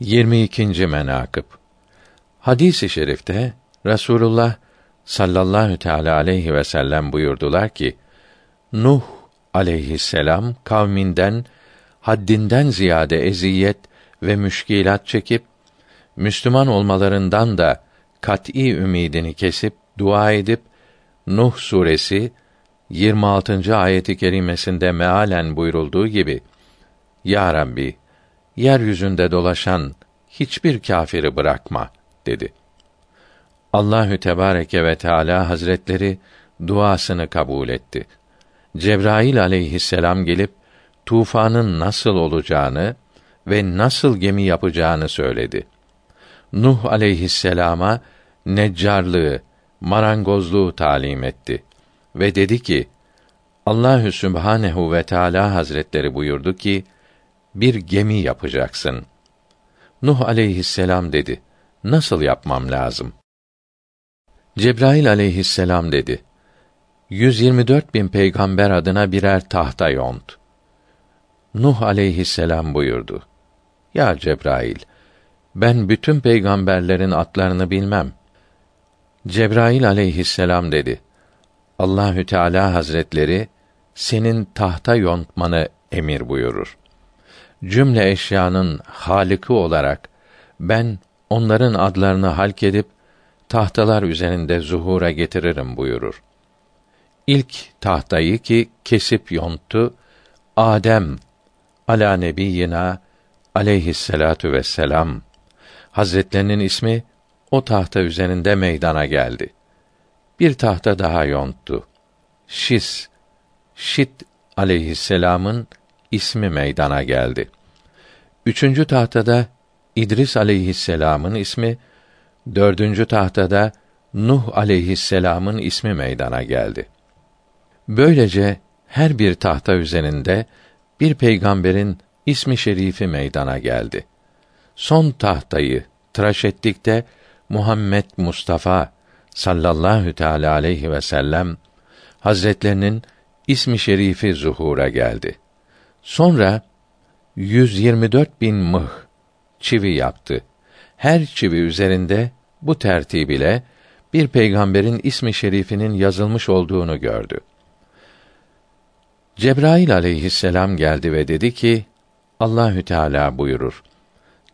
22. menakıb Hadis-i şerifte Rasulullah sallallahu teala aleyhi ve sellem buyurdular ki Nuh aleyhisselam kavminden haddinden ziyade eziyet ve müşkilat çekip Müslüman olmalarından da kat'î ümidini kesip dua edip Nuh suresi 26. ayeti kerimesinde mealen buyurulduğu gibi Ya Rabbi yeryüzünde dolaşan hiçbir kâfiri bırakma dedi. Allahü Tebareke ve Teala Hazretleri duasını kabul etti. Cebrail aleyhisselam gelip tufanın nasıl olacağını ve nasıl gemi yapacağını söyledi. Nuh aleyhisselama neccarlığı, marangozluğu talim etti ve dedi ki: Allahü Sübhanehu ve Teala Hazretleri buyurdu ki: Bir gemi yapacaksın. Nuh aleyhisselam dedi: Nasıl yapmam lazım? Cebrail aleyhisselam dedi: 124 bin peygamber adına birer tahta yont. Nuh aleyhisselam buyurdu. Ya Cebrail, ben bütün peygamberlerin atlarını bilmem. Cebrail aleyhisselam dedi. Allahü Teala Hazretleri senin tahta yontmanı emir buyurur. Cümle eşyanın haliki olarak ben onların adlarını halk edip tahtalar üzerinde zuhura getiririm buyurur. İlk tahtayı ki kesip yonttu Adem ala nebiyyina aleyhisselatu vesselam Hazretlerinin ismi o tahta üzerinde meydana geldi. Bir tahta daha yonttu. Şis, Şit aleyhisselamın ismi meydana geldi. Üçüncü tahtada İdris aleyhisselamın ismi, dördüncü tahtada Nuh aleyhisselamın ismi meydana geldi. Böylece her bir tahta üzerinde bir peygamberin ismi şerifi meydana geldi. Son tahtayı tıraş ettikte Muhammed Mustafa sallallahu teala aleyhi ve sellem Hazretlerinin ismi şerifi zuhura geldi. Sonra 124 bin mıh çivi yaptı. Her çivi üzerinde bu tertib ile bir peygamberin ismi şerifinin yazılmış olduğunu gördü. Cebrail aleyhisselam geldi ve dedi ki: Allahü Teala buyurur.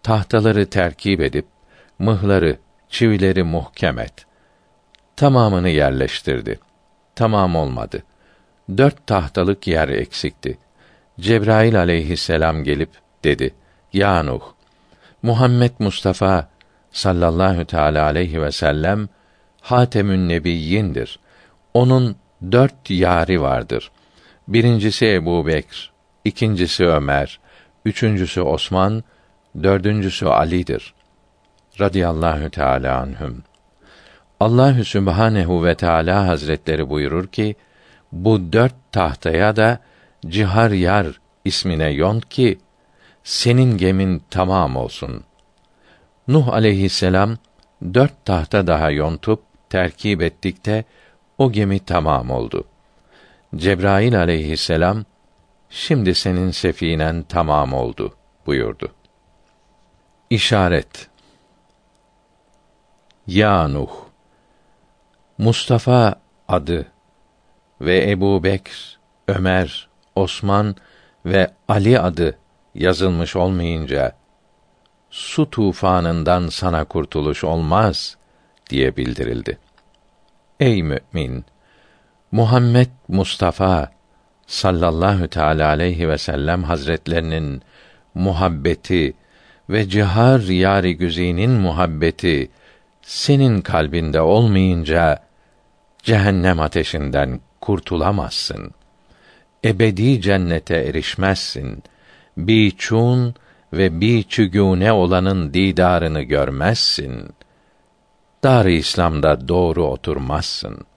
Tahtaları terkip edip mıhları, çivileri muhkem et. Tamamını yerleştirdi. Tamam olmadı. Dört tahtalık yer eksikti. Cebrail aleyhisselam gelip dedi: Ya Nuh, Muhammed Mustafa sallallahu teala aleyhi ve sellem Hatemün Nebiyyindir. Onun dört yari vardır. Birincisi Ebu Bekr, ikincisi Ömer, üçüncüsü Osman, dördüncüsü Ali'dir. Radiyallahu teala anhüm. Allahü Sübhanehu ve Teala Hazretleri buyurur ki, bu dört tahtaya da cihar yar ismine yont ki senin gemin tamam olsun. Nuh aleyhisselam dört tahta daha yontup terkip ettikte o gemi tamam oldu. Cebrail aleyhisselam şimdi senin sefinen tamam oldu buyurdu. İşaret Ya Nuh Mustafa adı ve Ebu Bekr, Ömer, Osman ve Ali adı yazılmış olmayınca su tufanından sana kurtuluş olmaz diye bildirildi. Ey mümin, Muhammed Mustafa sallallahu teala aleyhi ve sellem hazretlerinin muhabbeti ve cihar yari güzinin muhabbeti senin kalbinde olmayınca cehennem ateşinden kurtulamazsın. Ebedi cennete erişmezsin. Biçun ve biçügûne olanın didarını görmezsin. Dar-ı İslam'da doğru oturmazsın.''